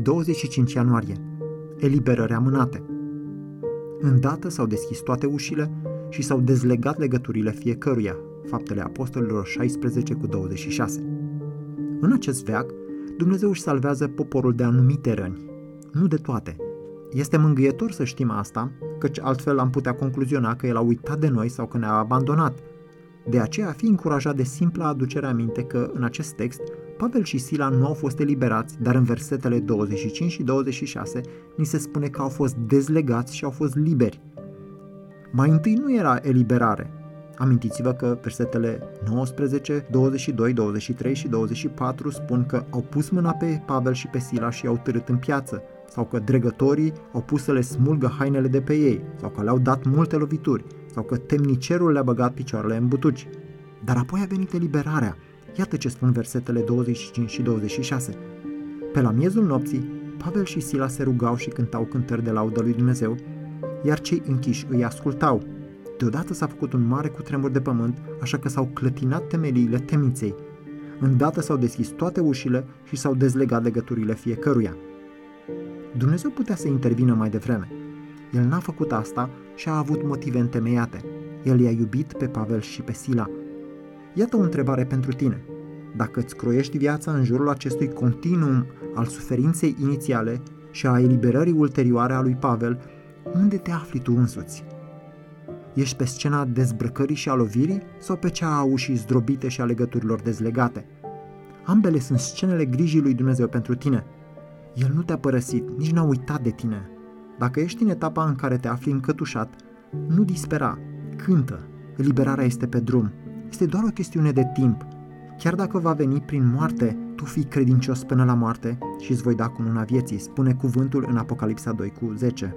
25 ianuarie. Eliberări amânate. Îndată s-au deschis toate ușile și s-au dezlegat legăturile fiecăruia, faptele apostolilor 16 cu 26. În acest veac, Dumnezeu își salvează poporul de anumite răni, nu de toate. Este mângâietor să știm asta, căci altfel am putea concluziona că El a uitat de noi sau că ne-a abandonat. De aceea fi încurajat de simpla aducere aminte că, în acest text, Pavel și Sila nu au fost eliberați, dar în versetele 25 și 26 ni se spune că au fost dezlegați și au fost liberi. Mai întâi nu era eliberare. Amintiți-vă că versetele 19, 22, 23 și 24 spun că au pus mâna pe Pavel și pe Sila și i-au târât în piață, sau că dregătorii au pus să le smulgă hainele de pe ei, sau că le-au dat multe lovituri, sau că temnicerul le-a băgat picioarele în butuci. Dar apoi a venit eliberarea. Iată ce spun versetele 25 și 26. Pe la miezul nopții, Pavel și Sila se rugau și cântau cântări de laudă lui Dumnezeu, iar cei închiși îi ascultau. Deodată s-a făcut un mare cutremur de pământ, așa că s-au clătinat temeliile temniței. Îndată s-au deschis toate ușile și s-au dezlegat legăturile fiecăruia. Dumnezeu putea să intervină mai devreme. El n-a făcut asta și a avut motive întemeiate. El i-a iubit pe Pavel și pe Sila. Iată o întrebare pentru tine. Dacă îți croiești viața în jurul acestui continuum al suferinței inițiale și a eliberării ulterioare a lui Pavel, unde te afli tu însuți? Ești pe scena dezbrăcării și a lovirii sau pe cea a ușii zdrobite și a legăturilor dezlegate? Ambele sunt scenele grijii lui Dumnezeu pentru tine. El nu te-a părăsit, nici n-a uitat de tine. Dacă ești în etapa în care te afli încătușat, nu dispera, cântă, eliberarea este pe drum. Este doar o chestiune de timp. Chiar dacă va veni prin moarte, tu fii credincios până la moarte și îți voi da cu mâna vieții, spune cuvântul în Apocalipsa 2 cu 10.